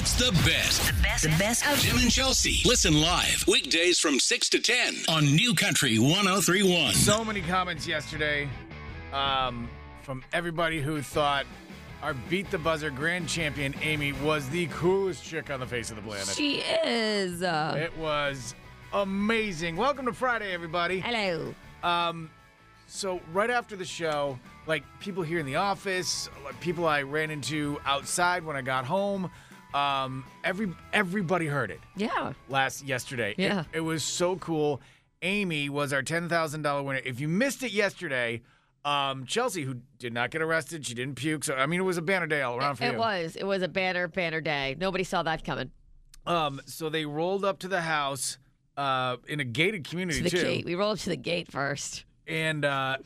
It's the best. The best, the best of Tim and Chelsea. Listen live weekdays from 6 to 10 on New Country 1031. So many comments yesterday um, from everybody who thought our Beat the Buzzer grand champion, Amy, was the coolest chick on the face of the planet. She is. Uh, it was amazing. Welcome to Friday, everybody. hello. Um, so right after the show, like people here in the office, like people I ran into outside when I got home, um, every everybody heard it Yeah. last yesterday. Yeah. it, was so cool. Amy was our ten thousand dollar winner. If you missed it yesterday, um, Chelsea, who did not get arrested, she didn't puke. So I mean, it was a banner day all around for It you. was. It was a banner, banner day. Nobody saw that coming. Um, so they rolled up to the house, uh, in a gated community To the too. gate. We rolled up to the gate first. And uh,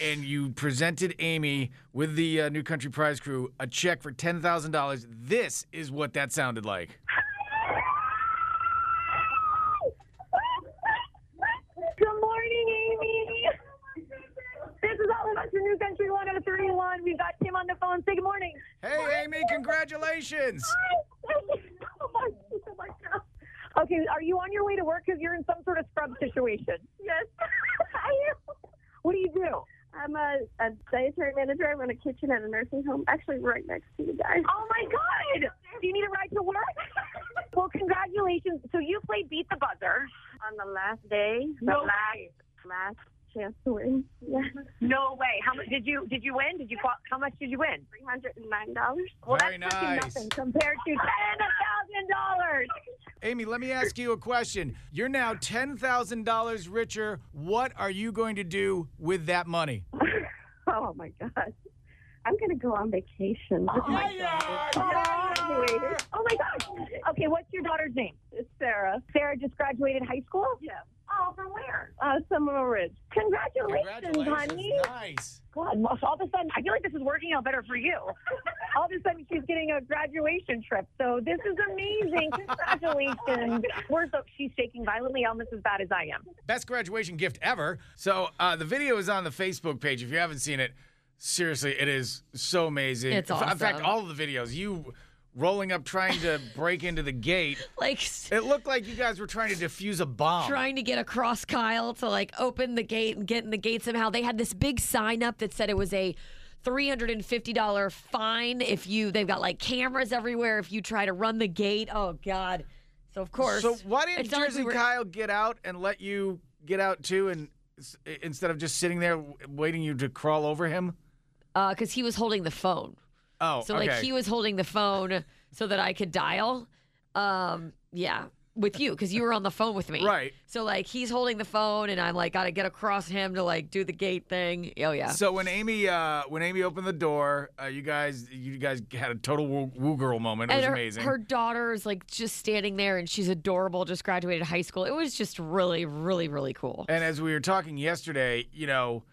and you presented Amy with the uh, New Country Prize Crew a check for ten thousand dollars. This is what that sounded like. Good morning, Amy. This is all about your new country 1031. We've got Tim on the phone. Say good morning. Hey, Amy! Congratulations! My, my God. Okay, are you on your way to work because you're in some sort of scrub situation? Yes. Do you do? I'm a, a dietary manager. I run a kitchen at a nursing home, actually right next to you guys. Oh my God! Do you need a ride to work? well, congratulations. So you played Beat the Buzzer. On the last day, the No last, way. last chance to win. Yeah. No way. How much did you did you win? Did you how much did you win? $309. Well, Very that's nice. nothing compared to ten thousand dollars. Amy, let me ask you a question. You're now ten thousand dollars richer. What are you going to do with that money? Oh my God. I'm going to go on vacation. with my daughter. Oh my gosh. Okay, what's your daughter's name? It's Sarah. Sarah just graduated high school? Yeah. Oh, from where? Uh, Seminole Ridge. Congratulations, honey. Nice. God, well, all of a sudden, I feel like this is working out better for you. All of a sudden, she's getting a graduation trip. So this is amazing. Congratulations. We're so, she's shaking violently, almost as bad as I am. Best graduation gift ever. So uh, the video is on the Facebook page. If you haven't seen it, seriously, it is so amazing. It's In In fact, all of the videos, you rolling up trying to break into the gate. Like It looked like you guys were trying to defuse a bomb. trying to get across Kyle to like open the gate and get in the gate somehow. They had this big sign up that said it was a $350 fine if you they've got like cameras everywhere if you try to run the gate. Oh god. So of course. So why didn't not like Jersey we Kyle get out and let you get out too, and instead of just sitting there waiting you to crawl over him? uh cuz he was holding the phone. Oh, So okay. like he was holding the phone so that I could dial. Um, yeah, with you because you were on the phone with me. Right. So like he's holding the phone and I'm like got to get across him to like do the gate thing. Oh yeah. So when Amy uh, when Amy opened the door, uh, you guys you guys had a total woo, woo girl moment. It was and her, amazing. her daughter's like just standing there and she's adorable, just graduated high school. It was just really, really, really cool. And as we were talking yesterday, you know,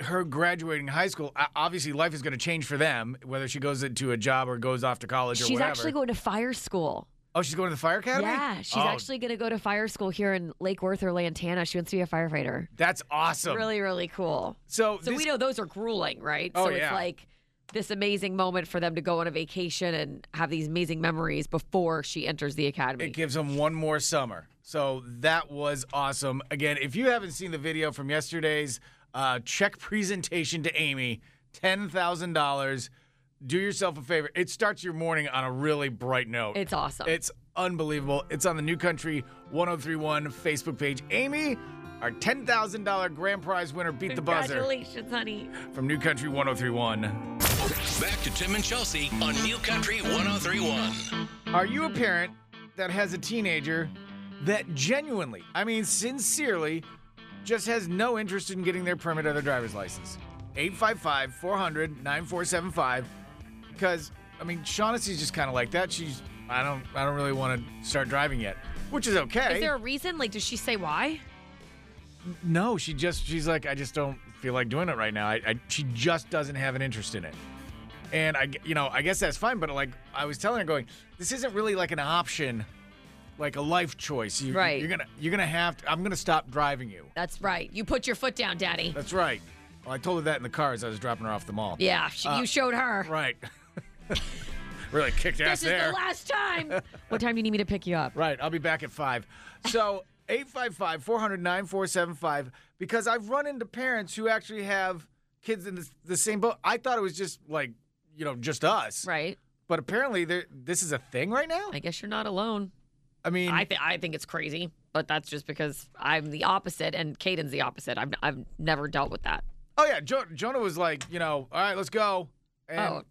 her graduating high school, obviously life is going to change for them, whether she goes into a job or goes off to college or She's whatever. actually going to fire school. oh, she's going to the fire academy? Yeah, she's Oh, actually going to go to fire school here in Lake Worth or Lantana. She wants to be a firefighter. That's awesome. Really, really cool. So, So this, we know those are grueling, right? Oh, so yeah. it's like this amazing moment for them to go on a vacation and have these amazing memories before she enters the academy. it gives them one more summer. So that was awesome. Again, if you haven't seen the video from yesterday's uh, check presentation to Amy, $10,000. Do yourself a favor. It starts your morning on a really bright note. It's awesome. It's unbelievable. It's on the New Country 1031 Facebook page. Amy, our $10,000 grand prize winner, beat the buzzer Congratulations, honey. from New Country 1031. Back to Tim and Chelsea on New Country 1031. Are you a parent that has a teenager that genuinely, I mean, sincerely, just has no interest in getting their permit or their driver's license? 855 400 9475. Because, I mean, Shawnessy's just kind of like that. She's, I don't, I don't really want to start driving yet, which is okay. Is there a reason? Like, does she say why? No, she just she's like I just don't feel like doing it right now. I, I she just doesn't have an interest in it. And I you know, I guess that's fine, but like I was telling her going, this isn't really like an option like a life choice. You, Right. You're to you're to have to I'm to stop driving you. That's right. You put your foot down, Daddy. That's right. Well, I told her that in the car as I was dropping her off the mall. Yeah, she, Uh, you showed her. Right. really kicked ass there. This is the last time. what time do you need me to pick you up? Right, I'll be back at five. So 855 400 9475 because I've run into parents who actually have kids in the, the same boat. I thought it was just like, you know, just us. Right. But apparently this is a thing right now? I guess you're not alone. I mean, I think I think it's crazy, but that's just because I'm the opposite and Caden's the opposite. I've I've never dealt with that. oh yeah, jo- Jonah was like, you know, all right, let's go. And, Oh.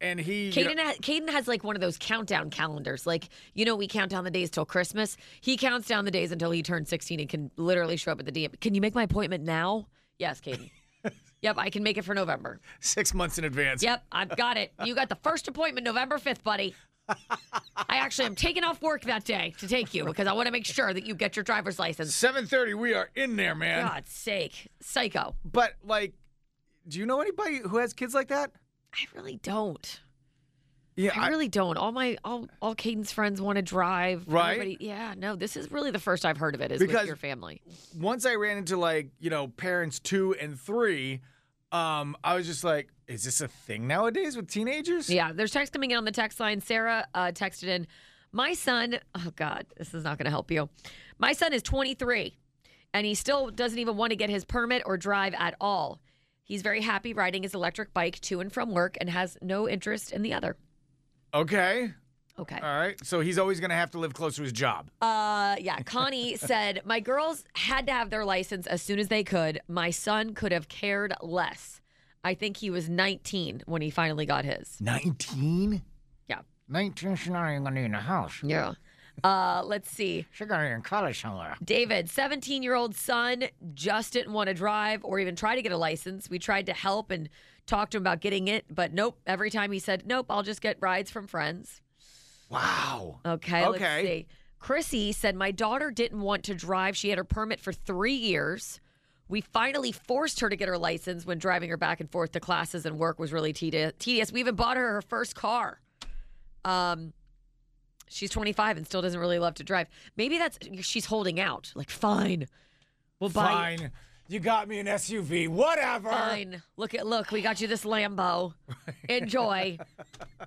and he. you Caden, know- ha- Caden has like one of those countdown calendars. Like, you know, we count down the days till Christmas. He counts down the days until he turns 16 and can literally show up at the DM. Can you make my appointment now? Yes, Caden. yep, I can make it for November. six months in advance. Yep, I've got it. You got the first appointment November 5th, buddy. I actually am taking off work that day to take you because I want to make sure that you get your driver's license. 7:30, we are in there, man. God's sake. Psycho. But like, do you know anybody who has kids like that? I really don't. Yeah, I really don't. All my all all Caden's friends want to drive. Right? Everybody- yeah, no, this is really the first I've heard of it is Because- with your family. once I ran into like, you know, parents two and three, um, I was just like, is this a thing nowadays with teenagers? Yeah, there's text coming in on the text line. Sarah uh, texted in, My son, oh God, this is not going to help you. My son is 23 and he still doesn't even want to get his permit or drive at all. He's very happy riding his electric bike to and from work and has no interest in the other. Okay. Okay. All right. So he's always going to have to live close to his job. Uh, yeah. Connie said, My girls had to have their license as soon as they could. My son could have cared less. I think he was 19 when he finally got his. 19? Yeah. 19, she's not even going to be in the house. Yeah. Uh, let's see. She's going to be in college somewhere. David, 17 year old son, just didn't want to drive or even try to get a license. We tried to help and talk to him about getting it, but nope. Every time he said, Nope, I'll just get rides from friends. Wow. Okay, let's Okay. see. Chrissy said, My daughter didn't want to drive. She had her permit for three years. We finally forced her to get her license when driving her back and forth to classes and work was really tedi- tedious. We even bought her her first car. Um, she's 25 and still doesn't really love to drive. Maybe that's she's holding out. Like, fine, we'll buy. Fine. You got me an SUV. Whatever. Fine. Look at look, we got you this Lambo. Enjoy.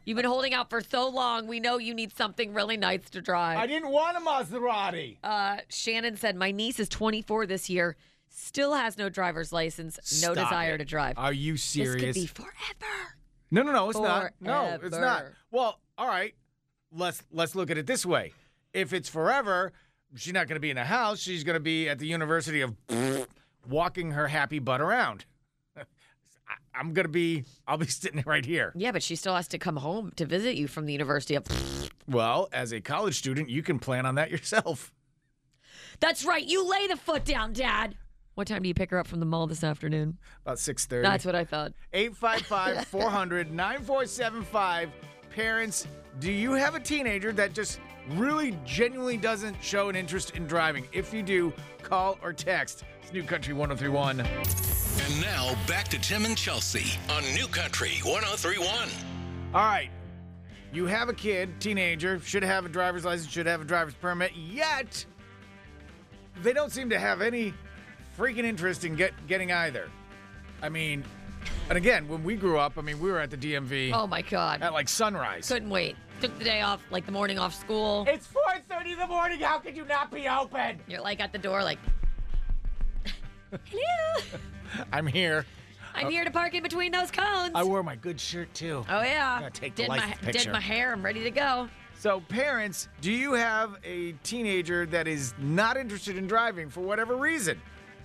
You've been holding out for so long. We know you need something really nice to drive. I didn't want a Maserati. Uh, Shannon said, My niece is 24 this year, still has no driver's license, no desire it. to drive. Are you serious? this could be forever. No, no, no, it's not. No, it's not. Well, all right. Let's let's look at it this way. If it's forever, she's not going to be in a house. She's going to be at the University of walking her happy butt around. I'm going to be. I'll be sitting right here. Yeah, but she still has to come home to visit you from the University of. Well, as a college student, you can plan on that yourself. That's right. You lay the foot down, Dad. What time do you pick her up from the mall this afternoon? About six thirty. That's what I thought. 855 400 9475. Parents, do you have a teenager that just really genuinely doesn't show an interest in driving? If you do, call or text. It's New Country 1031. And now back to Tim and Chelsea on New Country 1031. All right. You have a kid, teenager, should have a driver's license, should have a driver's permit, yet they don't seem to have any freaking interest in get, getting either. I mean, and again, when we grew up, I mean, we were at the DMV Oh my God. at like sunrise. Couldn't wait. Took the day off, like the morning off school. It's 4:30 in the morning. How could you not be open? You're like at the door, like, hello. I'm here. I'm uh, here to park in between those cones. I wore my good shirt too. oh yeah. Gotta take the did life my picture. did my hair. I'm ready to go. So, parents, do you have a teenager that is not interested in driving for whatever reason?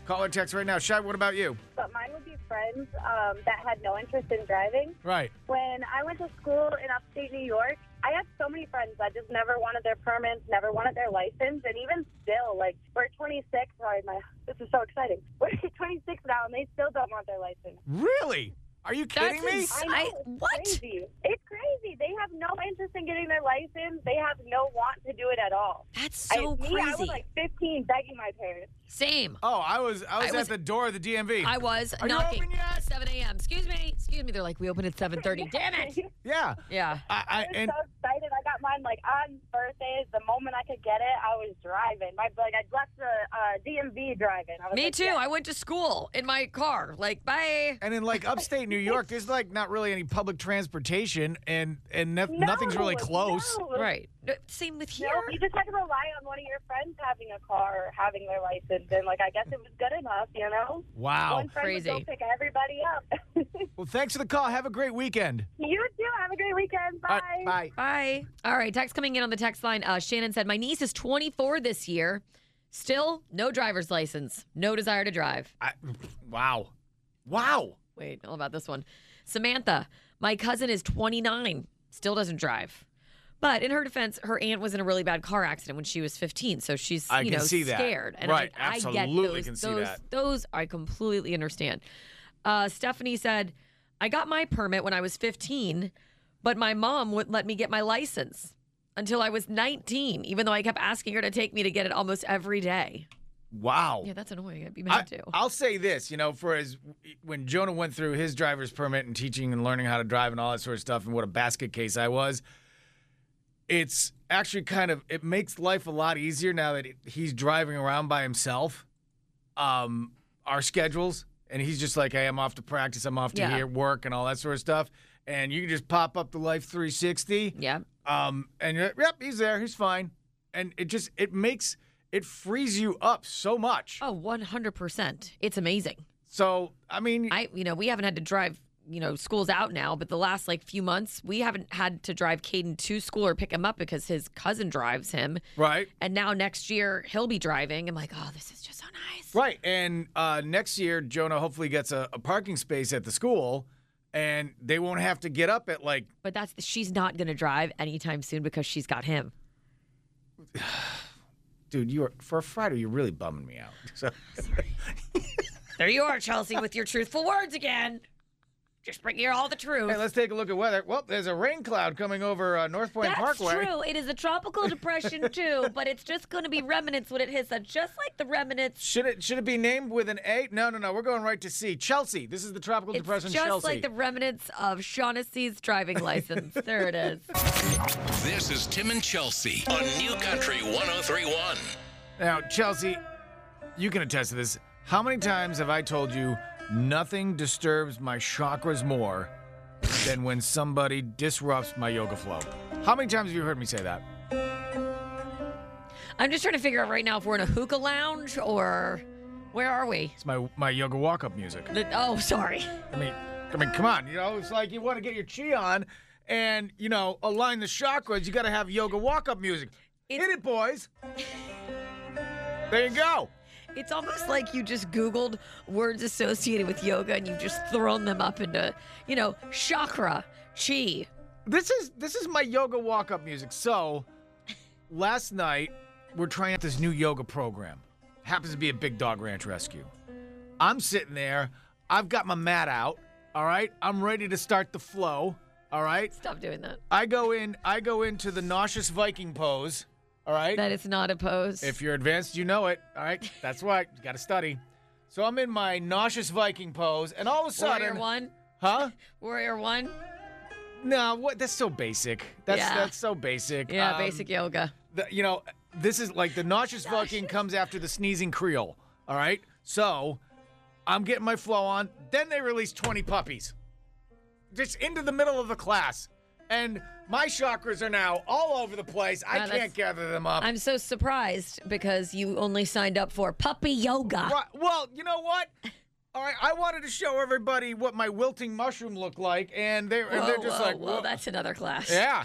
Call or text right now. Shy, what about you? But mine would be friends um, that had no interest in driving. Right. When I went to school in upstate New York, I had so many friends that just never wanted their permits, never wanted their license, and even still, like we're 26. Sorry, my this is so exciting. We're 26 now, and they still don't want their license. Really? Are you kidding That's me? ins- I know, I- it's what? Crazy. It's crazy. They have no interest in getting their license. They have no want to do it at all. That's so I, me, crazy. I was like 15, begging my parents. Same. Oh, I was I was, I at was- the door of the DMV. I was Are you knocking open yet? 7 a.m. Excuse me. Excuse me. They're like, we open at 7:30. Damn it. yeah. Yeah. I, I I was and so excited. I got mine like on birthdays, the moment I could get it, I was driving. My like I left the uh, DMV driving. I was Me like, too. yeah. I went to school in my car. Like, bye. And in like upstate New York, there's like not really any public transportation, and and no, nothing's really close. no. Right. No, Same with here. No, you just had to rely on one of your friends having a car or having their license, and like I guess it was good enough, you know. Wow. One friend would go pick everybody up. Well, thanks for the call. Have a great weekend. you too. Have a great weekend. Bye. All right, bye. Bye. All right. Text coming in on the text line. Uh, Shannon said, My niece is 24 this year. Still, no driver's license. No desire to drive. I, wow. Wow. Wait, all about this one. Samantha, my cousin is 29, still doesn't drive. But in her defense, her aunt was in a really bad car accident when she was 15, so she's I you know see that. scared. And Right, I, I get absolutely those, can see those, that. Those I completely understand. Uh, Stephanie said, "I got my permit when I was 15, but my mom wouldn't let me get my license until I was 19, even though I kept asking her to take me to get it almost every day." Wow. Yeah, that's annoying. I'd be I, mad too. I'll say this, you know, for as when Jonah went through his driver's permit and teaching and learning how to drive and all that sort of stuff, and what a basket case I was. It's actually kind of it makes life a lot easier now that he's driving around by himself. Um, our schedules, and he's just like, "Hey, I'm off to practice. I'm off to Yeah. here work and all that sort of stuff." And you can just pop up the Life 360. yeah. Um, and you're, yep, he's there. He's fine. And it just it makes it frees you up so much. Oh, 100%. It's amazing. So I mean, I, you know, we haven't had to drive, you know, school's out now, but the last like few months, we haven't had to drive Caden to school or pick him up because his cousin drives him. right, And now next year he'll be driving. I'm like, oh, this is just so nice. right. And uh, next year, Jonah hopefully gets a, a parking space at the school, and they won't have to get up at like. But that's she's not going to drive anytime soon because she's got him. Dude, you are for a Friday. You're really bumming me out. So There you are, Chelsea, with your truthful words again. Just bring here all the truth. hey, let's take a look at weather. Well, there's a rain cloud coming over uh, North Point That's Parkway. That's true. It is a tropical depression too, but it's just going to be remnants when it hits us, just like the remnants. Should it should it be named with an A? No, no, no. We're going right to C. Chelsea. This is the tropical It's depression just Chelsea. like the remnants of Shawnessy's driving license. there it is. This is Tim and Chelsea on New Country 1031. Now, Chelsea, you can attest to this. How many times have I told you nothing disturbs my chakras more than when somebody disrupts my yoga flow? How many times have you heard me say that? I'm just trying to figure out right now if we're in a hookah lounge or where are we? It's my my yoga walk up music. The- oh, sorry. I mean, I mean, come on. You know, it's like you want to get your chi on and you know align the chakras. You got to have yoga walk up music. Hit it, boys. There you go. It's almost like you just Googled words associated with yoga and you've just thrown them up into, you know, chakra, chi. This is this is my yoga walk up music. So last night we're trying out this new yoga program. Happens to be a big dog ranch rescue. I'm sitting there, I've got my mat out, all right? I'm ready to start the flow, all right? Stop doing that. I go in, I go into the nauseous Viking pose, all right? That is not a pose. If you're advanced, you know it. All right, that's why. You got to study. So I'm in my nauseous Viking pose, and all of a sudden, Warrior one, huh? warrior one. No, what? That's so basic. That's Yeah. that's so basic. Yeah, Um, basic yoga. the- you know, this is like the nauseous Viking comes after the sneezing Creole. All right, so I'm getting my flow on. Then they release 20 puppies, just into the middle of the class, and my chakras are now all over the place. I Wow, can't gather them up. I'm so surprised because you only signed up for puppy yoga. Right. Well, you know what? All right, I wanted to show everybody what my wilting mushroom looked like, and they're and Whoa, they're just whoa, like, "Whoa." that's another class. yeah,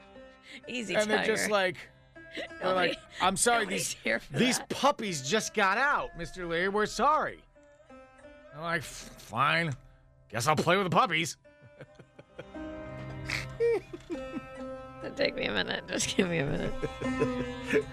Easy, and they're just like, they're like, I'm sorry, these these that. puppies just got out, Mister Leary. We're sorry. I'm like, fine. Guess I'll play with the puppies. Take me a minute. Just give me a minute.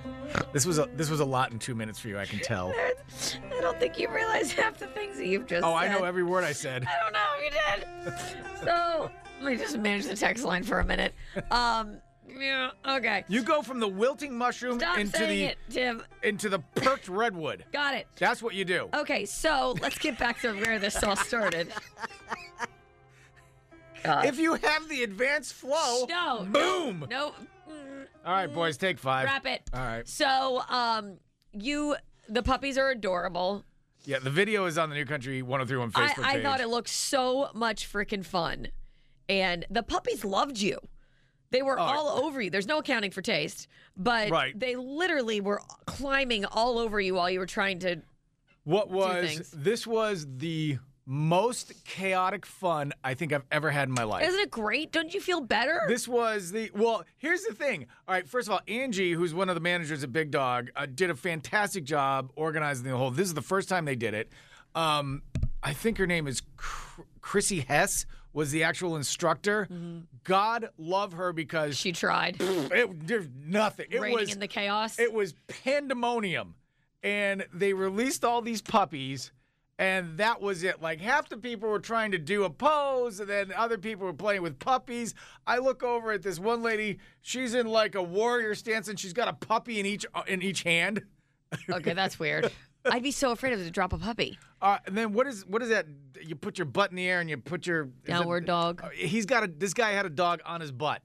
This was a this was a lot in two minutes for you. I can tell. I don't think you realize half the things that you've just Oh, I know every word I said. I don't know you did. so let me just manage the text line for a minute. Um, yeah, okay. You go from the wilting mushroom Stop into the it, Tim. into the perked redwood. Got it. That's what you do. Okay, so let's get back to where this all started. God. If you have the advanced flow, no, boom. no, mm, All right, boys, take five. wrap it. All right. So, um, you the puppies are adorable. Yeah, the video is on the New Country 1031 I, Facebook I page. thought it looked so much freaking fun, and the puppies loved you. They were Oh. all over you. There's no accounting for taste, but Right. they literally were climbing all over you while you were trying to. What was things. this was the most chaotic fun I think I've ever had in my life. Isn't it great? Don't you feel better? This was the well. Here's the thing. All right. First of all, Angie, who's one of the managers at Big Dog, uh, did a fantastic job organizing the whole. This is the first time they did it. Um, I think her name is Chr- Chrissy Hess. Was the actual instructor? God love her because she tried it, there's nothing. It reining was in the chaos. it was pandemonium, and they released all these puppies. And that was it. Like half the people were trying to do a pose, and then other people were playing with puppies. I look over at this one lady. She's in like a warrior stance, and she's got a puppy in each in each hand. okay, that's weird. I'd be so afraid of to drop a puppy. Uh, and then what is what is that? You put your butt in the air and you put your is it- Downward dog. Uh, He's got a. This guy had a dog on his butt.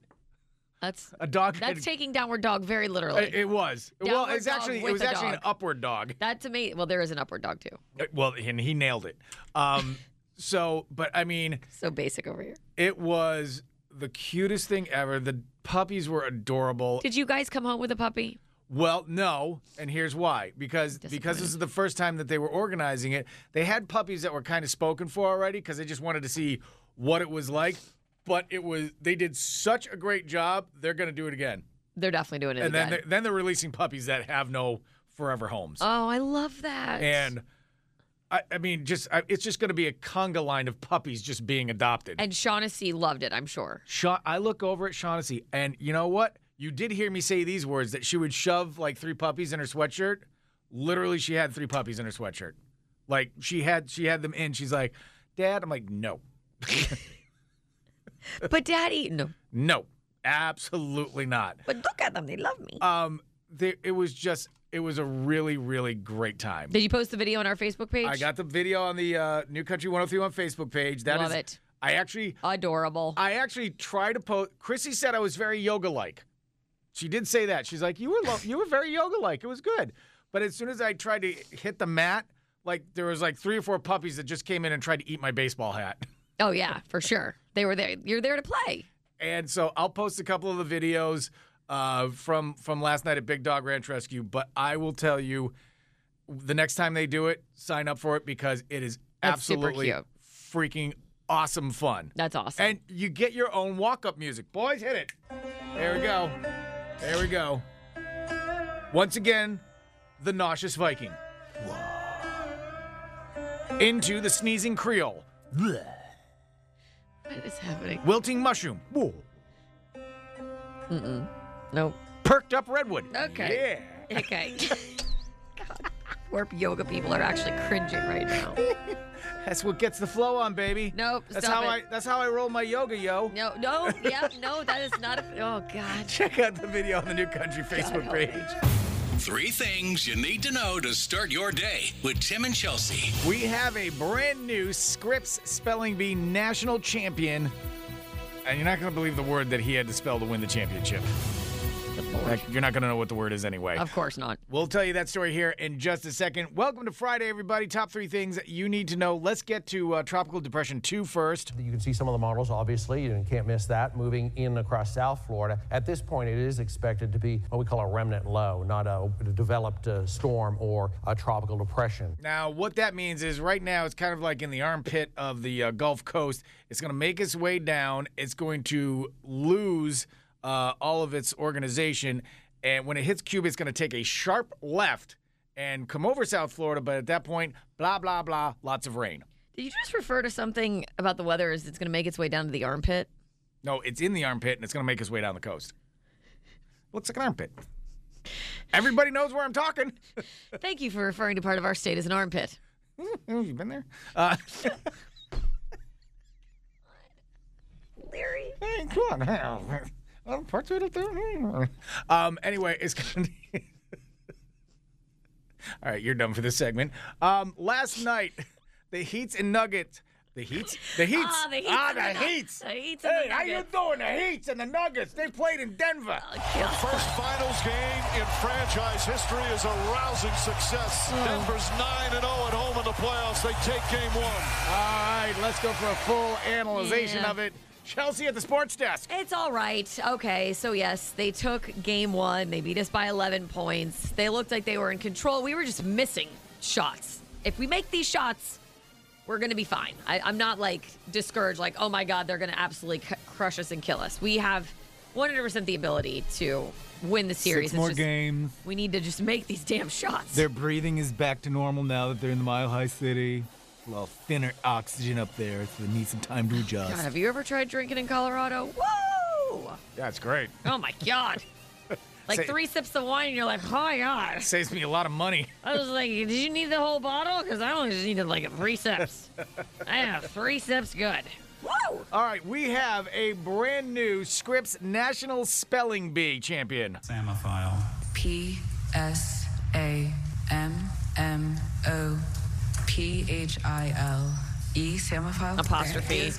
That's A dog. that's taking downward dog very literally. It, it was. well, it's actually it was actually an upward dog. that to me, well, there is an upward dog too. Uh, Well, and he nailed it. Um, so, but I mean, So basic over here. it was the cutest thing ever. The puppies were adorable. Did you guys come home with a puppy? Well, no, and here's why. Because because this is the first time that they were organizing it. They had puppies that were kind of spoken for already because they just wanted to see what it was like. But it was they did such a great job. They're going to do it again. They're definitely doing it And then again. they, then they're releasing puppies that have no forever homes. oh, I love that. and I, I mean, just I, it's just going to be a conga line of puppies just being adopted. and Shawnessy loved it. I'm sure. Sha- I look over at Shawnessy, and you know what? You did hear me say these words that she would shove like three puppies in her sweatshirt. Literally, she had three puppies in her sweatshirt. Like she had, she had them in. She's like, "Dad," I'm like, "No, But Daddy, no. no, absolutely not." But look at them. They love me. Um, there, it was just, it was a really, really great time. Did you post the video on our Facebook page? I got the video on the uh, New Country 103 on Facebook page. That is, Love it. I actually, Adorable. I actually tried to post. Chrissy said I was very yoga like. She did say that. She's like, you were lo- you were very yoga like. It was good. But as soon as I tried to hit the mat, like there was like three or four puppies that just came in and tried to eat my baseball hat. oh yeah, for sure. They were there. You're there to play. And so I'll post a couple of the videos uh, from from last night at Big Dog Ranch Rescue. But I will tell you, the next time they do it, sign up for it because it is That's absolutely freaking awesome fun. That's awesome. And you get your own walk up music. Boys, hit it. There we go. There we go. Once again, the nauseous Viking. Into the sneezing Creole. What is happening? Wilting mushroom. Whoa. Nope. Perked up redwood. Okay. Yeah. Okay. God, poor yoga people are actually cringing right now. That's what gets the flow on, baby. Nope. That's stop how it. I that's how I roll my yoga, yo. No, no, yeah, no, that is not a. Oh God. Check out the video on the New Country Facebook help page. Three things you need to know to start your day with Tim and Chelsea. We have a brand new Scripps Spelling Bee national champion. And you're not going to believe the word that he had to spell to win the championship. Like, you're not going to know what the word is anyway. Of course not. We'll tell you that story here in just a second. Welcome to Friday, everybody. Top three things you need to know. Let's get to uh, Tropical Depression 2 first. You can see some of the models, obviously. You can't miss that. Moving in across South Florida. At this point, it is expected to be what we call a remnant low, not a developed uh, storm or a tropical depression. Now, what that means is right now it's kind of like in the armpit of the uh, Gulf Coast. It's going to make its way down. It's going to lose uh, all of its organization. And when it hits Cuba, it's going to take a sharp left and come over South Florida. But at that point, blah, blah, blah, lots of rain. Did you just refer to something about the weather as it's going to make its way down to the armpit? No, it's in the armpit and it's going to make its way down the coast. Looks like an armpit. Everybody knows where I'm talking. Thank you for referring to part of our state as an armpit. Oh, You've been there? Uh, Larry. Hey, come on. Hey, oh, well, parts of it up there. Um, anyway, it's gonna. All right, you're done for this segment. Um, last night, the Heats and Nuggets The Heats? The Heats. Ah, the Heats Ah, the the Nu- Heats. the Heats and Hey, the how you Nuggets. doing? The Heats and the Nuggets. They played in Denver. The First finals game in franchise history is a rousing success. Denver's 9 0 at home in the playoffs. They take game one. All right, let's go for a full analyzation Yeah. of it. Chelsea at the sports desk. It's all right. Okay, so yes, they took game one. They beat us by 11 points. They looked like they were in control. We were just missing shots. If we make these shots, we're going to be fine. I, I'm not like discouraged, like, oh my God, they're going to absolutely c- crush us and kill us. We have 100% the ability to win the series. Six It's more just- games. We need to just make these damn shots. Their breathing is back to normal now that they're in the Mile High City. A little thinner oxygen up there, so they need some time to adjust. God, have you ever tried drinking in Colorado? Woo! That's great. Oh my God. Like Say- three sips of wine, and you're like, oh my God. Saves me a lot of money. I was like, did you need the whole bottle? Because I only just needed like three sips. I have three sips good. Woo! All right, we have a brand new Scripps National Spelling Bee champion. Psammophile. P S A M M O P H I L E Psammophile. Apostrophe,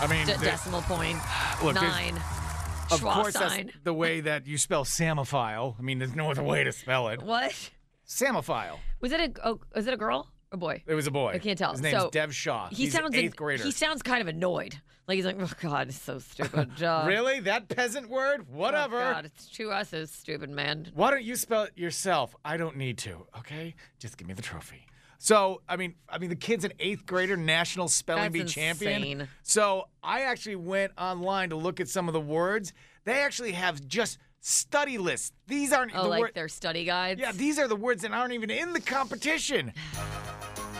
I mean, de- there- decimal point, Look, nine, of schwa course, sign. that's the way that you spell Psammophile. I mean, there's no other way to spell it. What? Psammophile. Was it a oh, was it a girl or boy? It was a boy. I can't tell. His name's So, Dev Shah. He He's sounds an an- eighth grader. He sounds kind of annoyed. Like he's like, oh God, it's so stupid. Uh, really? That peasant word? oh, Whatever. God, it's two S's, stupid man. Why don't you spell it yourself? I don't need to. Okay, just give me the trophy. So, I mean, I mean, the kid's an eighth grader national spelling That's bee champion. insane. So, I actually went online to look at some of the words. They actually have just study lists. These aren't Oh, the like word- their study guides. Yeah, these are the words that aren't even in the competition.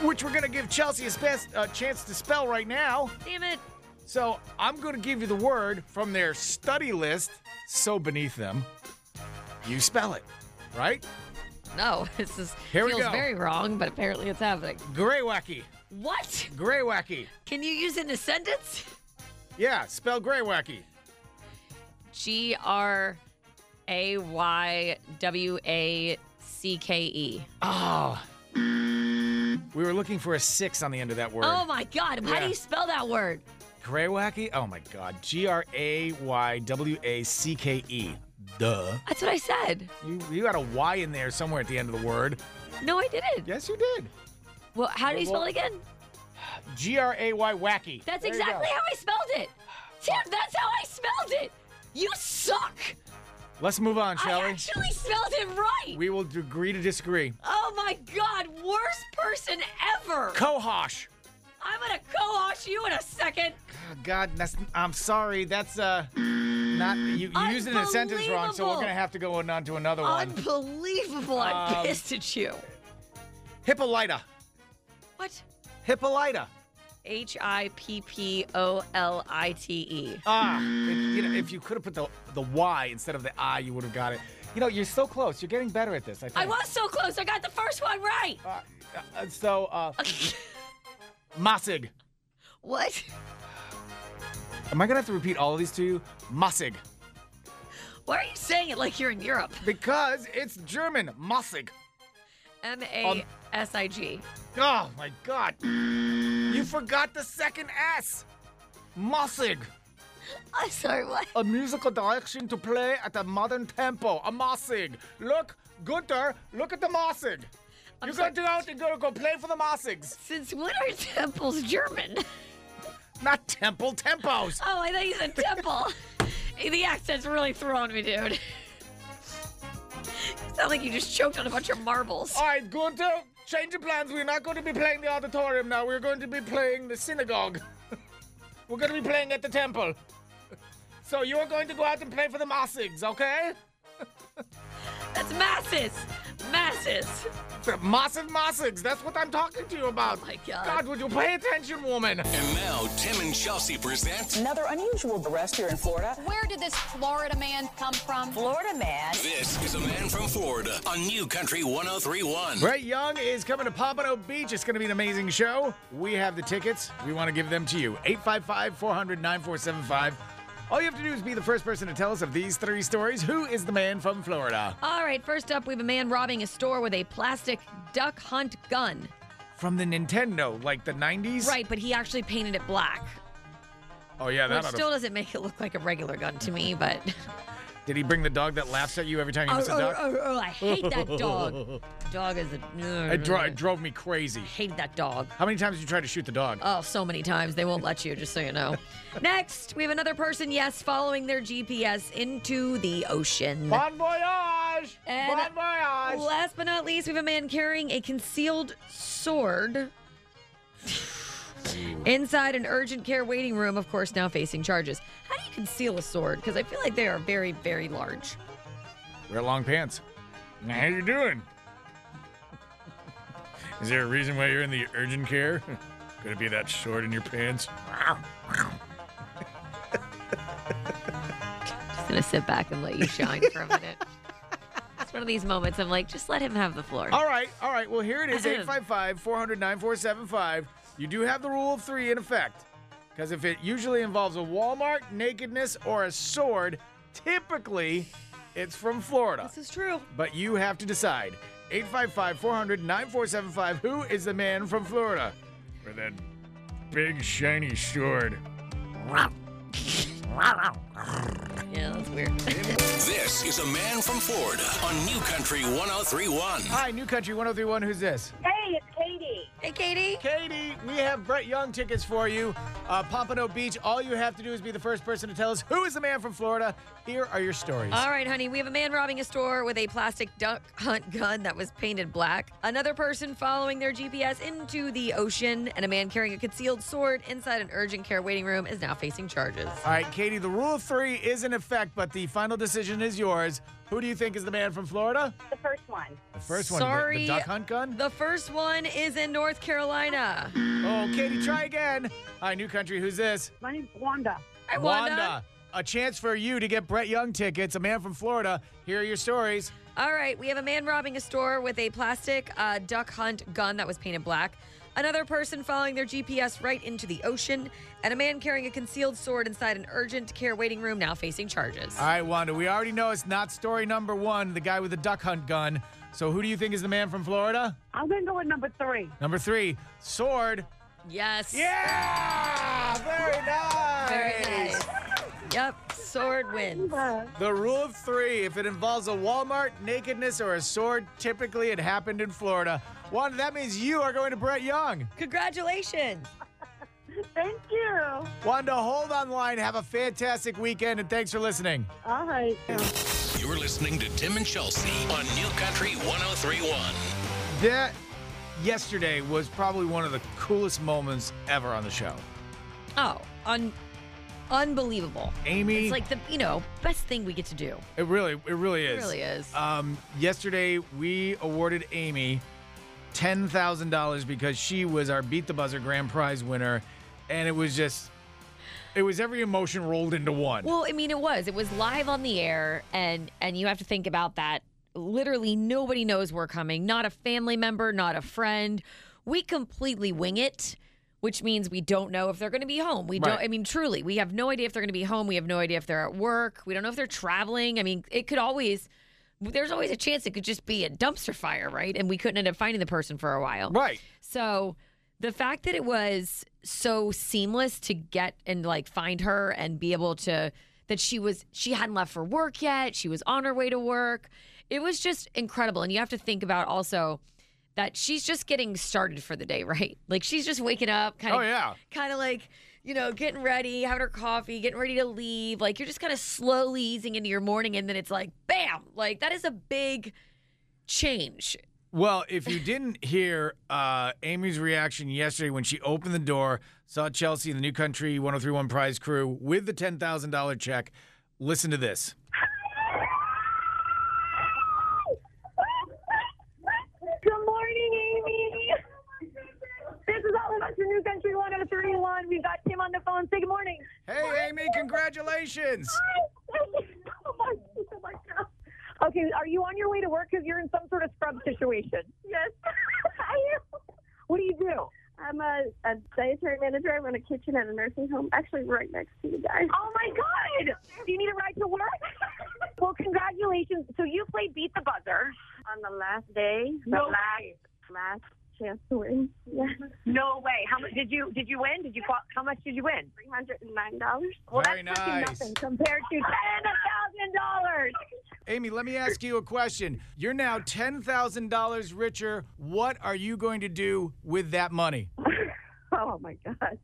Which we're gonna give Chelsea a a chance to spell right now. Damn it. So I'm going to give you the word from their study list, so beneath them. You spell it, right? No, this is Here we feels go. very wrong, but apparently it's happening. Graywacke. What? Graywacke. Can you use it in a sentence? Yeah, spell graywacke. G R A Y W A C K E. Oh. We were looking for a six on the end of that word. Oh my God! How Yeah. do you spell that word? Graywacke? Oh my God. G R A Y W A C K E. Duh. That's what I said. You, you got a Y in there somewhere at the end of the word. No, I didn't. Yes, you did. Well, how do you spell it again? G R A Y wacky. That's There you go. exactly how I spelled it. Tim, that's how I spelled it. You suck. Let's move on, shall I we? actually spelled it right. We will agree to disagree. oh my God! Worst person ever. Cohosh. I'm gonna co-wash you in a second. Oh, God, that's. I'm sorry. That's uh, not you. You used it in a sentence wrong, so we're gonna have to go on to another one. Unbelievable! I'm Um, pissed at you. Hippolyta. What? Hippolyta. H I P P O L I T E. Ah, it- you know, if you could have put the the Y instead of the I, you would have got it. You know, you're so close. You're getting better at this. I think. I was so close. I got the first one right. Uh, uh, so, uh, Masig. What? Am I gonna have to repeat all of these to you? Masig. Why are you saying it like you're in Europe? Because it's German. Masig. M A S I G. Oh my God. You forgot the second S. Masig. I'm sorry. What? A musical direction to play at a modern tempo. A Masig. Look, Gunther, look at the Masig. I'm You're sorry. going to go out and go, go play for the Masigs. Since when are temples German? Not temple, tempos. Oh, I thought you said temple. the accent's really throwing me, dude. Sound like you just choked on a bunch of marbles. All right, Gunther, change of plans. We're not going to be playing the auditorium now. We're going to be playing the synagogue. We're going to be playing at the temple. So you're going to go out and play for the Masigs, okay? That's masses. Masses. The massive Masigs. That's what I'm talking to you about. Oh my God. God, would you pay attention, woman? And now, Tim and Chelsea present Another unusual arrest here in Florida. Where did this Florida man come from? Florida man. This is a Man from Florida on New Country 1031. Brett Young is coming to Pompano Beach. It's going to be an amazing show. We have the tickets. We want to give them to you. 855 400 9475. All you have to do is be the first person to tell us of these three stories. Who is the man from Florida? All right, first up, we have a man robbing a store with a plastic duck hunt gun. from the Nintendo, like the 90s. Right, but he actually painted it black. Oh yeah, that Which oughta- still doesn't make it look like a regular gun to me, but. Did he bring the dog that laughs at you every time you Oh, miss a oh, duck? oh, oh, I hate that dog. Dog is a. It, dro- it drove me crazy. Hate that dog. How many times did you try to shoot the dog? Oh, so many times. They won't let you, just so you know. Next, we have another person, yes, following their GPS into the ocean. Bon voyage! And bon voyage! Last but not least, we have a man carrying a concealed sword inside an urgent care waiting room, of course, now facing charges. How do you conceal a sword? Because I feel like they are very, very large. Wear long pants. How you doing? Is there a reason why you're in the urgent care? Could it be that short in your pants? Just gonna sit back and let you shine for a minute. It's one of these moments I'm like, just let him have the floor. All right, all right. Well, here it is 855 400 9475. You do have the rule of three in effect. Because if it usually involves a Walmart, nakedness, or a sword, typically it's from Florida. This is true. But you have to decide. 855 400 9475. Who is the man from Florida? With that big shiny sword. Yeah, that's weird. This is a man from Florida on New Country 1031. Hi, New Country 1031. Who's this? Hey, it's Katie. Hey, Katie. Katie, we have Brett Young tickets for you. Uh, Pompano Beach. All you have to do is be the first person to tell us who is the man from Florida. Here are your stories. All right, honey. We have a man robbing a store with a plastic duck hunt gun that was painted black. Another person following their GPS into the ocean, and a man carrying a concealed sword inside an urgent care waiting room is now facing charges. All right, Katie, the rule of three is in effect, but the final decision is yours. Who do you think is the man from Florida? The first one. The first one, the- Sorry. the, duck hunt gun? The first one is in North Carolina. Oh, Katie, try again. Hi, New Country. Who's this? My name's Wanda. Hi, Wanda. A chance for you to get Brett Young tickets, a man from Florida. Here are your stories. All right, we have a man robbing a store with a plastic uh, duck hunt gun that was painted black. Another person following their GPS right into the ocean, and a man carrying a concealed sword inside an urgent care waiting room now facing charges. All right, Wanda, we already know it's not story number one, the guy with the duck hunt gun. So who do you think is the man from Florida? I'm going to go with number three. Number three, sword. Yes. Yeah! Very nice. Very nice. Yep, sword wins. The rule of three if it involves a Walmart, nakedness, or a sword, typically it happened in Florida. Wanda, that means you are going to Brett Young. Congratulations. Thank you. Wanda, hold on the line. Have a fantastic weekend, and thanks for listening. All right. You're listening to Tim and Chelsea on New Country 1031. That yesterday was probably one of the coolest moments ever on the show. Oh, un- unbelievable. Amy, It's like the, you know, best thing we get to do. it really, it really It is. really is. Um, yesterday we awarded Amy ten thousand dollars because she was our Beat the Buzzer grand prize winner, and it was just, it was every emotion rolled into one. Well, I mean, it was. It was live on the air, and and you have to think about that. Literally, nobody knows we're coming. Not a family member, not a friend. We completely wing it, which means we don't know if they're going to be home. We don't. I mean, truly, we have no idea if they're going to be home. We have no idea if they're at work. We don't know if they're traveling. I mean, it could always. There's always a chance it could just be a dumpster fire, right? And we couldn't end up finding the person for a while. Right. So the fact that it was so seamless to get and like find her and be able to that she was she hadn't left for work yet, she was on her way to work. It was just incredible. And you have to think about also that she's just getting started for the day, right? Like she's just waking up kind of Oh, yeah. kind of like you know, getting ready, having her coffee, getting ready to leave. Like you're just kind of slowly easing into your morning, and then it's like, bam! Like that is a big change. Well, if you didn't hear uh, Amy's reaction yesterday when she opened the door, saw Chelsea and the New Country 1031 prize crew with the $10,000 check, listen to this. One zero three one. We've got Tim on the phone. Say good morning. Hey, Hi. Amy, congratulations. Hi. Oh my, oh my God. Okay, are you on your way to work? Because you're in some sort of scrub situation. Yes, I am. What do you do? I'm a, a dietary manager. I run a kitchen at a nursing home, actually right next to you guys. Oh my God! Do you need a ride to work? well, congratulations. So you played Beat the Buzzer on the last day. The no last, last chance to win. Yeah. No way. How much did you did you win? Did you how much did you win? Three hundred and nine dollars. Well, Very that's freaking nice. nothing compared to ten thousand dollars. Amy, let me ask you a question. You're now $10,000 richer. What are you going to do with that money? Oh my god.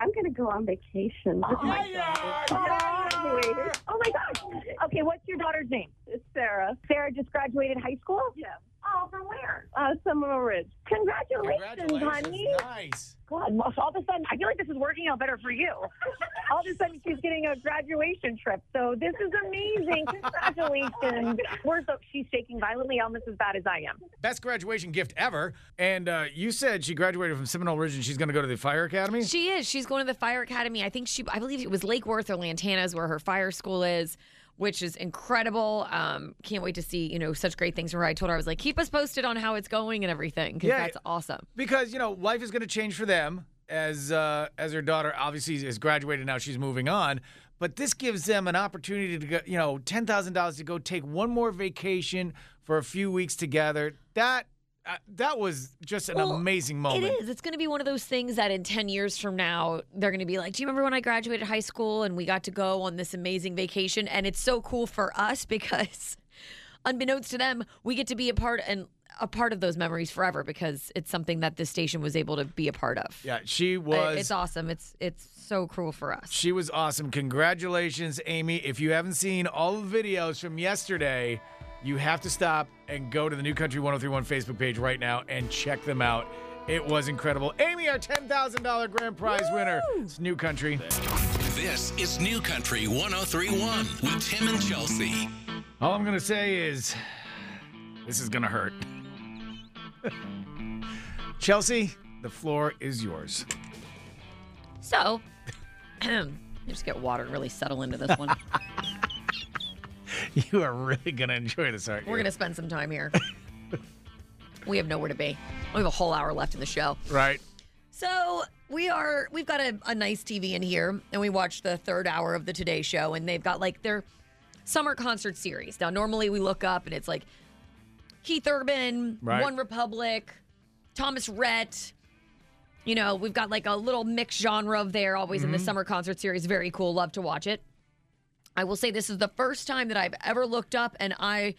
I'm gonna go on vacation. with oh, my daughter. Oh, oh my gosh. Okay, what's your daughter's name? It's Sarah. Sarah just graduated high school. Yeah. Oh, from where? Uh, Seminole Ridge. Congratulations, honey. Nice. God, well, all of a sudden, I feel like this is working out better for you. All of a sudden, she's getting a graduation trip. So this is amazing. Congratulations. We're so she's shaking violently, almost as bad as I am. Best graduation gift ever. And uh, you said she graduated from Seminole Ridge and she's going to go to the fire academy? She is. She's going to the fire academy. I think she, I believe it was Lake Worth or Lantana is where her fire school is, which is incredible. Um, can't wait to see, you know, such great things from her. I told her, I was like, keep us posted on how it's going and everything because Yeah. that's awesome. because you know life is going to change for them as uh, as her daughter obviously is graduated now she's moving on but this gives them an opportunity to go you know $10,000 to go take one more vacation for a few weeks together that uh, that was just an Well, amazing moment It is. It's going to be one of those things that in 10 years from now, they're going to be like, Do you remember when I graduated high school and we got to go on this amazing vacation? And it's so cool for us because, unbeknownst to them, we get to be a part and a part of those memories forever because it's something that this station was able to be a part of. yeah she was It's awesome. It's it's so cool for us. She was awesome. Congratulations, Amy. If you haven't seen all the videos from yesterday, you have to stop and go to the New Country 1031 Facebook page right now and check them out. It was incredible. Amy, our $10,000 grand prize winner. It's New Country. This is New Country 1031 with Tim and Chelsea. All I'm going to say is this is going to hurt. Chelsea, the floor is yours. So, just get water and really settle into this one. You are really going to enjoy this, aren't you? We're going to spend some time here. we have nowhere to be. We have a whole hour left in the show. Right. So we are we've got a, a nice TV in here, and we watched the third hour of the Today Show, and they've got like their summer concert series. Now, normally we look up and it's like Keith Urban, Right. One Republic, Thomas Rhett. You know, we've got like a little mixed genre of there always in the Mhm. summer concert series. Very cool. Love to watch it. I will say this is the first time that I've ever looked up and I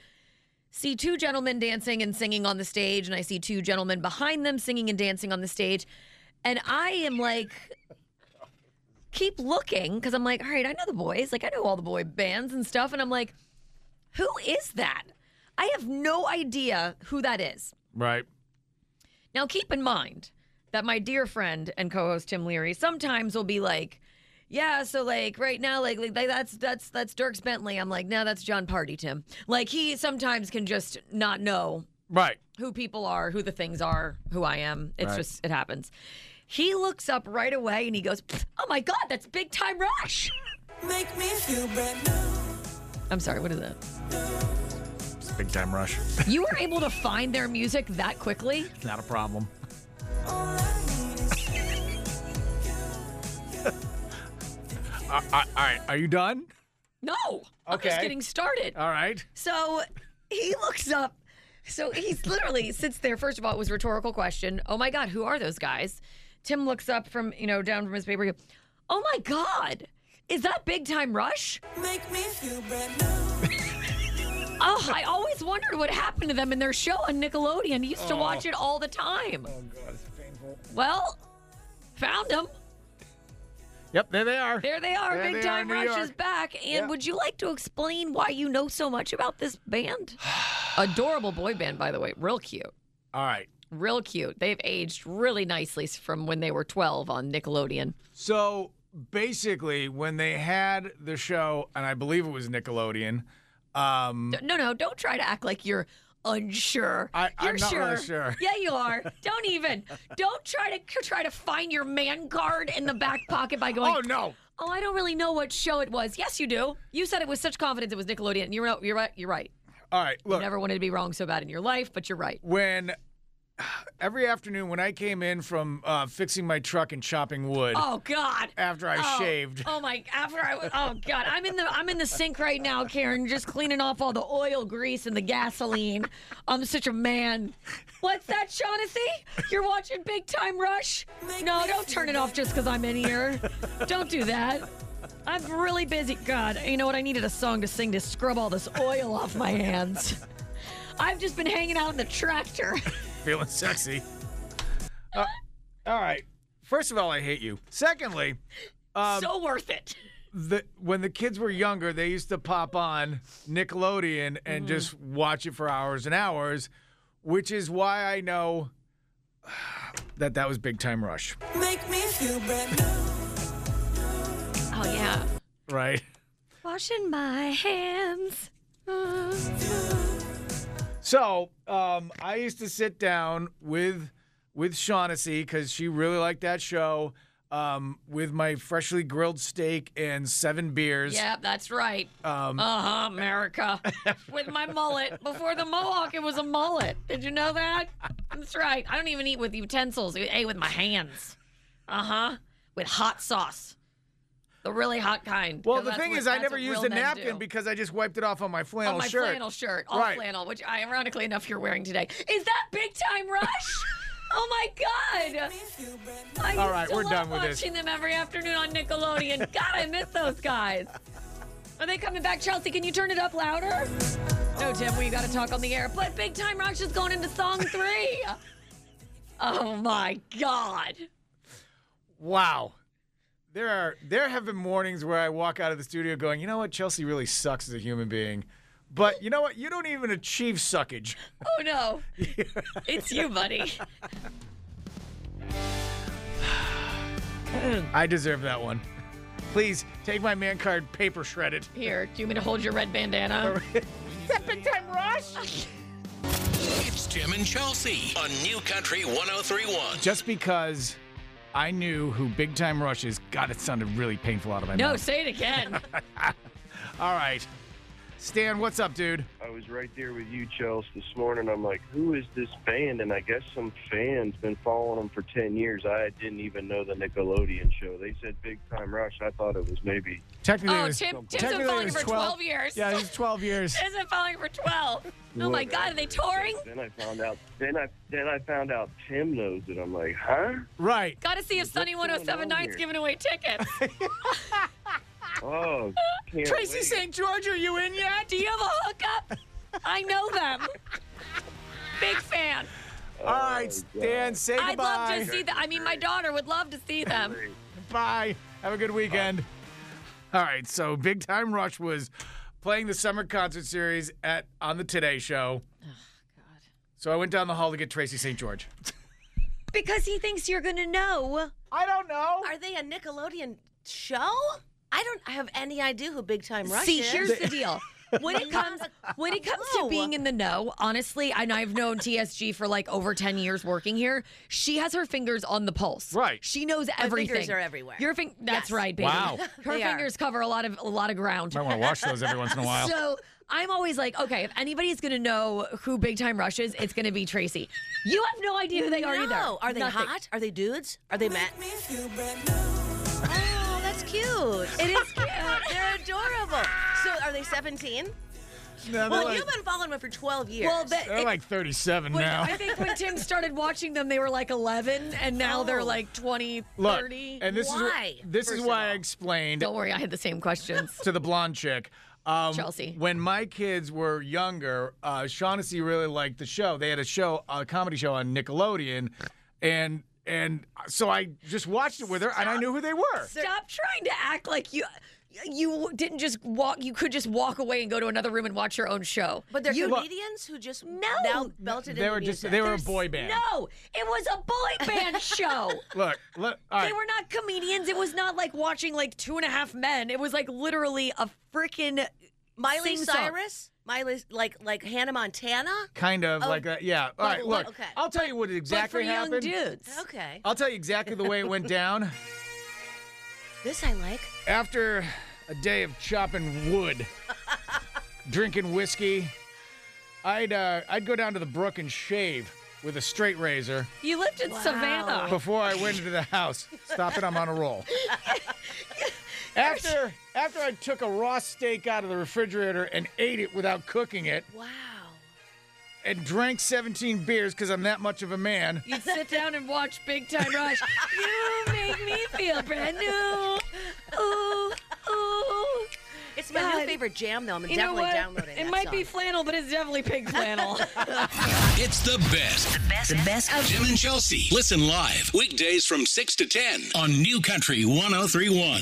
see two gentlemen dancing and singing on the stage, and I see two gentlemen behind them singing and dancing on the stage. And I am like, keep looking because I'm like, all right, I know the boys. Like, I know all the boy bands and stuff. And I'm like, who is that? I have no idea who that is. Right. Now, keep in mind that my dear friend and co-host Tim Leary sometimes will be like, "Yeah, so like right now, like, like that's that's that's Dierks Bentley." I'm like, "No, that's Jon Pardi, Tim." Like he sometimes can just not know Right. who people are, who the things are, who I am. It's Right. just it happens. He looks up right away and he goes, "Oh my God, that's Big Time Rush." Make me feel brand new. I'm sorry, what is that? It's Big Time Rush. You were able to find their music that quickly? Not a problem. All right. Are you done? No. I'm just getting started. All right. So he looks up. So he's literally sits there. First of all, it was a rhetorical question. Oh my God, who are those guys? Tim looks up from, you know, down from his paper. he goes, Oh my God, is that Big Time Rush? Make me feel brand new. Oh, I always wondered what happened to them in their show on Nickelodeon. I used to Oh. watch it all the time. Oh, God, it's painful. Well, found them. Yep, there they are. There they are. There Big they Time in New Rush is back. And Yeah. would you like to explain why you know so much about this band? Adorable boy band, by the way. Real cute. All right. Real cute. They've aged really nicely from when they were 12 on Nickelodeon. So basically, when they had the show, and I believe it was Nickelodeon. Um, No, no, don't try to act like you're unsure. I- I'm you're not sure. really sure. Yeah, you are. don't even. Don't try to try to find your man card in the back pocket by going. Oh, no. Oh, I don't really know what show it was. Yes, you do. You said it with such confidence it was Nickelodeon. You're right. You're right. You're right. all right. You never wanted to be wrong so bad in your life, but you're right. when every afternoon when I came in from uh, fixing my truck and chopping wood. Oh God! After I oh, shaved. Oh my! After I was. Oh God! I'm in the I'm in the sink right now, Karen, just cleaning off all the oil, grease, and the gasoline. I'm such a man. What's that, Shawnessy? You're watching Big Time Rush? No, don't turn it off just because I'm in here. Don't do that. I'm really busy. God, you know what? I needed a song to sing to scrub all this oil off my hands. I've just been hanging out in the tractor. Feeling sexy. Uh, all right. First of all, I hate you. Secondly, um, so worth it. the when the kids were younger, they used to pop on Nickelodeon and Mhm. just watch it for hours and hours, which is why I know that that was Big Time Rush, Make me feel brand new. Oh yeah. right? Washing my hands. So um, I used to sit down with with Shawnessy because she really liked that show. Um, with my freshly grilled steak and seven beers. Yep, that's right. Um, uh huh, America. With my mullet. Before the mohawk, it was a mullet. Did you know that? That's right. I don't even eat with utensils. I ate with my hands. Uh huh. With hot sauce. The really hot kind. Well, the thing what- is, I never used a napkin because I just wiped it off on my flannel shirt. on my shirt. flannel shirt, all Right. flannel, which I ironically enough you're wearing today. Is that Big Time Rush? oh my God! I All right, we're done with this. watching them every afternoon on Nickelodeon. God, I miss those guys. Are they coming back, Chelsea? Can you turn it up louder? No, Tim, we got to talk on the air. But Big Time Rush is going into song three. oh my God! Wow. There are there have been mornings where I walk out of the studio going, you know what, Chelsea really sucks as a human being. But you know what? You don't even achieve suckage. Oh no, it's you, buddy. I deserve that one. Please take my man card paper shredded. Here, do you want me to hold your red bandana? that big time rush? It's Tim and Chelsea on New Country 1031. Just because I knew who Big Time Rush is, God, it sounded really painful out of my No, mouth. No, say it again. All right. Stan, what's up, dude? I was right there with you, Chels, this morning. I'm like, who is this band? And I guess some fans been following them for 10 years. I didn't even know the Nickelodeon show. They said Big Time Rush. I thought it was maybe. Technically, Oh, it was, Tim- Tim's been technically it following was for 12 years. Yeah, he's 12 years. Tim's been following for 12. Oh my God, are they touring? Then I found out. Then I then I found out Tim knows it. I'm like, huh? Right. Got to see if Sunny going 107 on oh Nights giving away tickets. Oh, Tracy wait. St. George, are you in yet? Do you have a hookup? I know them. Big fan. All right, Stan, say goodbye. I'd love to see them. I mean, my daughter would love to see them. Bye. Have a good weekend. All right, so Big Time Rush was playing the summer concert series at on the Today Show. Oh, God. So I went down the hall to get Tracy St. George. Because he thinks you're going to know. I don't know. Are they a Nickelodeon show? I don't have any idea who Big Time Rush See, is. here's the deal. When it comes when it comes to being in the know, honestly, and I've known TSG for like over 10 years working here, she has her fingers on the pulse. Right. She knows My everything. fingers are everywhere. Your fing- that's Yes. right, baby. Wow. Her They are. fingers cover a lot of a lot of ground. Might want to wash those every once in a while. So I'm always like, okay, if anybody's gonna know who Big Time Rush is, it's gonna be Tracy. You have no idea who they are either. No. Are they Nothing. hot? Are they dudes? Are they men? That's cute. It is cute. They're adorable. So are they 17? No, well, like- you've been following them for 12 years. Well, that- They're like 37 When- now. I think when Tim started watching them, they were like 11, and now they're Oh. like 20, Look, 30. and this Why, is this is first of why I explained Don't worry, I had the same questions. to the blonde chick. Um, Chelsea. When my kids were younger, uh, Shawnessy really liked the show. They had a show, a comedy show on Nickelodeon, and and so I just watched it with her, and I knew who they were. Stop trying to act like you you didn't just walk. You could just walk away and go to another room and watch your own show. but they're you, comedians who just No. now belted They into were just music. they were a boy band. No, it was a boy band show. Look, look. All They were not comedians. It was not like watching like Two and a Half Men. It was like literally a freaking Miley sing-song. Cyrus? Miley, like like Hannah Montana? Kind of Oh, like that. Yeah. All right. Look, okay. I'll tell you what exactly but for happened. young dudes. Okay. I'll tell you exactly the way it went down. This I like. After a day of chopping wood, drinking whiskey, I'd uh, I'd go down to the brook and shave. with a straight razor You lived in Savannah. before I went into the house. Stop it, I'm on a roll. After after I took a raw steak out of the refrigerator and ate it without cooking it. Wow. And drank 17 beers because I'm that much of a man. You'd sit down and watch Big Time Rush. you make me feel brand new. Ooh, ooh. It's my God. new favorite jam, though. I'm You know definitely what? downloading It that might song. be flannel, but it's definitely pink flannel. It's the best. The best. The best of Jim and Chelsea. Listen live weekdays from 6 to 10 on New Country 1031.